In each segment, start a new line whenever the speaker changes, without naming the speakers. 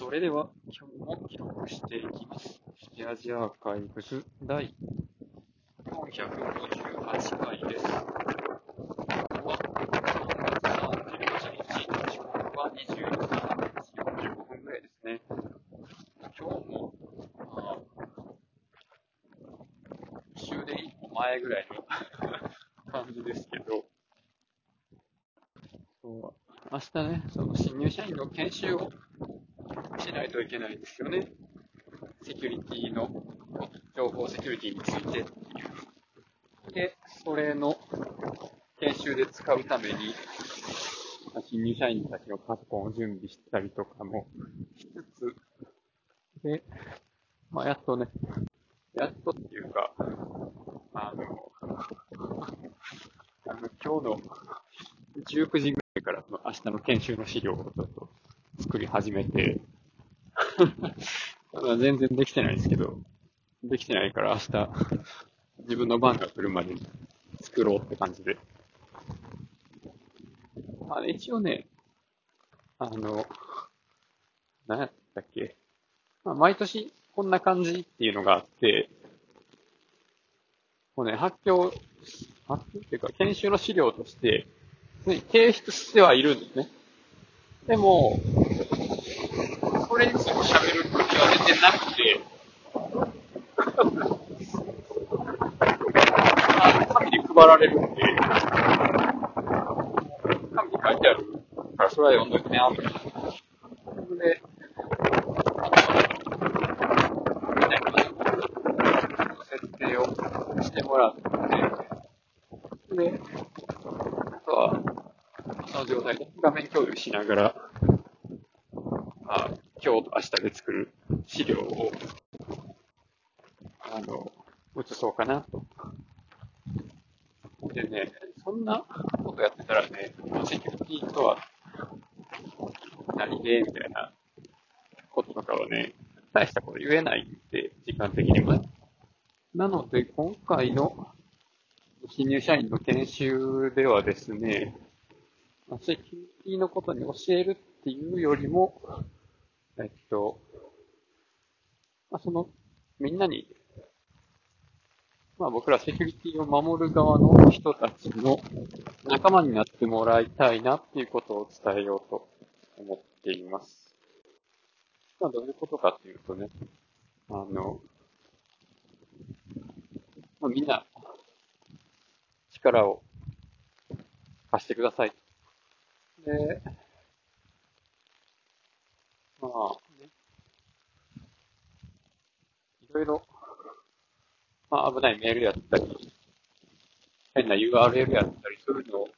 それでは今日も記録していきます。シアジアーカイブス第458回です。今日は3月31日、時刻は23時45分ぐらいですね。今日も、あ、終電一歩前ぐらいの感じですけど、そう明日ね、その新入社員の研修をしないといけないんですよね。セキュリティの、情報セキュリティについてっていう。で、それの研修で使うために、新入社員たちのパソコンを準備したりとかもしつつ、で、まあ、やっとね、やっとっていうか、あの、あの今日の19時ぐらいからの明日の研修の資料をちょっと作り始めて、まだ全然できてないですけど、できてないから明日、自分の番が来るまでに作ろうって感じで。まあ、一応ね、あの、何やったっけ、まあ、毎年こんな感じっていうのがあって、もうね、発表、発表っていうか、研修の資料として、ね提出してはいるんですね。でも、それについて喋る空気は全然なくて、あ紙で配られるんで、紙に書いてある。から、それは読んどいてね、あんた。それで、みんなに設定をしてもらって、で、あとは、その状態で画面共有しながら、今日と明日で作る資料を、あの、移そうかなと。でね、そんなことやってたらね、セキュリティとは何でみたいなこととかはね、大したこと言えないんで、時間的にも。なので、今回の新入社員の研修ではですね、セキュリティのことに教えるっていうよりも、えっと、まあ、その、みんなに、まあ僕らセキュリティを守る側の人たちの仲間になってもらいたいなっていうことを伝えようと思っています。まあどういうことかっていうとね、あの、まあ、みんな、力を貸してください。で、まあ、ね、いろいろ、まあ危ないメールやったり、変な URL やったりするのを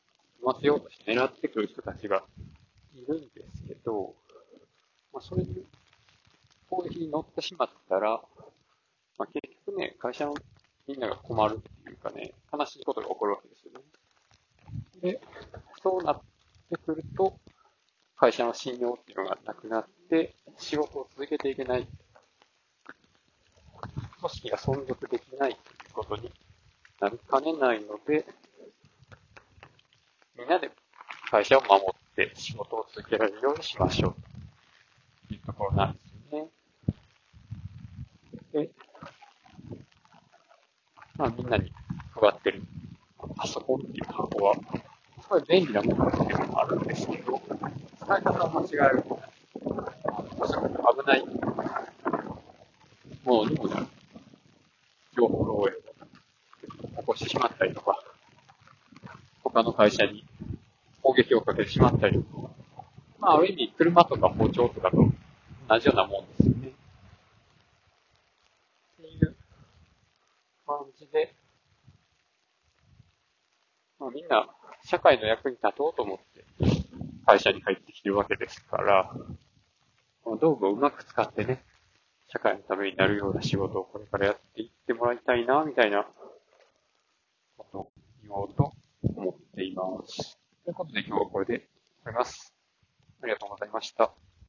読ませようとして狙ってくる人たちがいるんですけど、まあそれに攻撃に乗ってしまったら、まあ結局ね、会社のみんなが困るっていうかね、悲しいことが起こるわけですよね。で、そうなってくると、会社の信用っていうのがなくなって、仕事を続けていけない。組織が存続できないということになりかねないので、みんなで会社を守って仕事を続けられるようにしましょうというところなんですよね。で、まあみんなに配ってるパソコンっていう箱は、すごい便利なものっていうのもあるんですけど、使い方を間違えると、すごく危ないものにもなる。情報漏洩を起こしてしまったりとか、他の会社に攻撃をかけてしまったりとか、まあある意味車とか包丁とかと同じようなもんですよね。っていう感じで、まあみんな社会の役に立とうと思って会社に入ってきてるわけですから、この道具をうまく使ってね、社会のためになるような仕事をこれからやっていってもらいたいな、みたいなことを言おうといます。ということで今日はこれで終わります。ありがとうございました。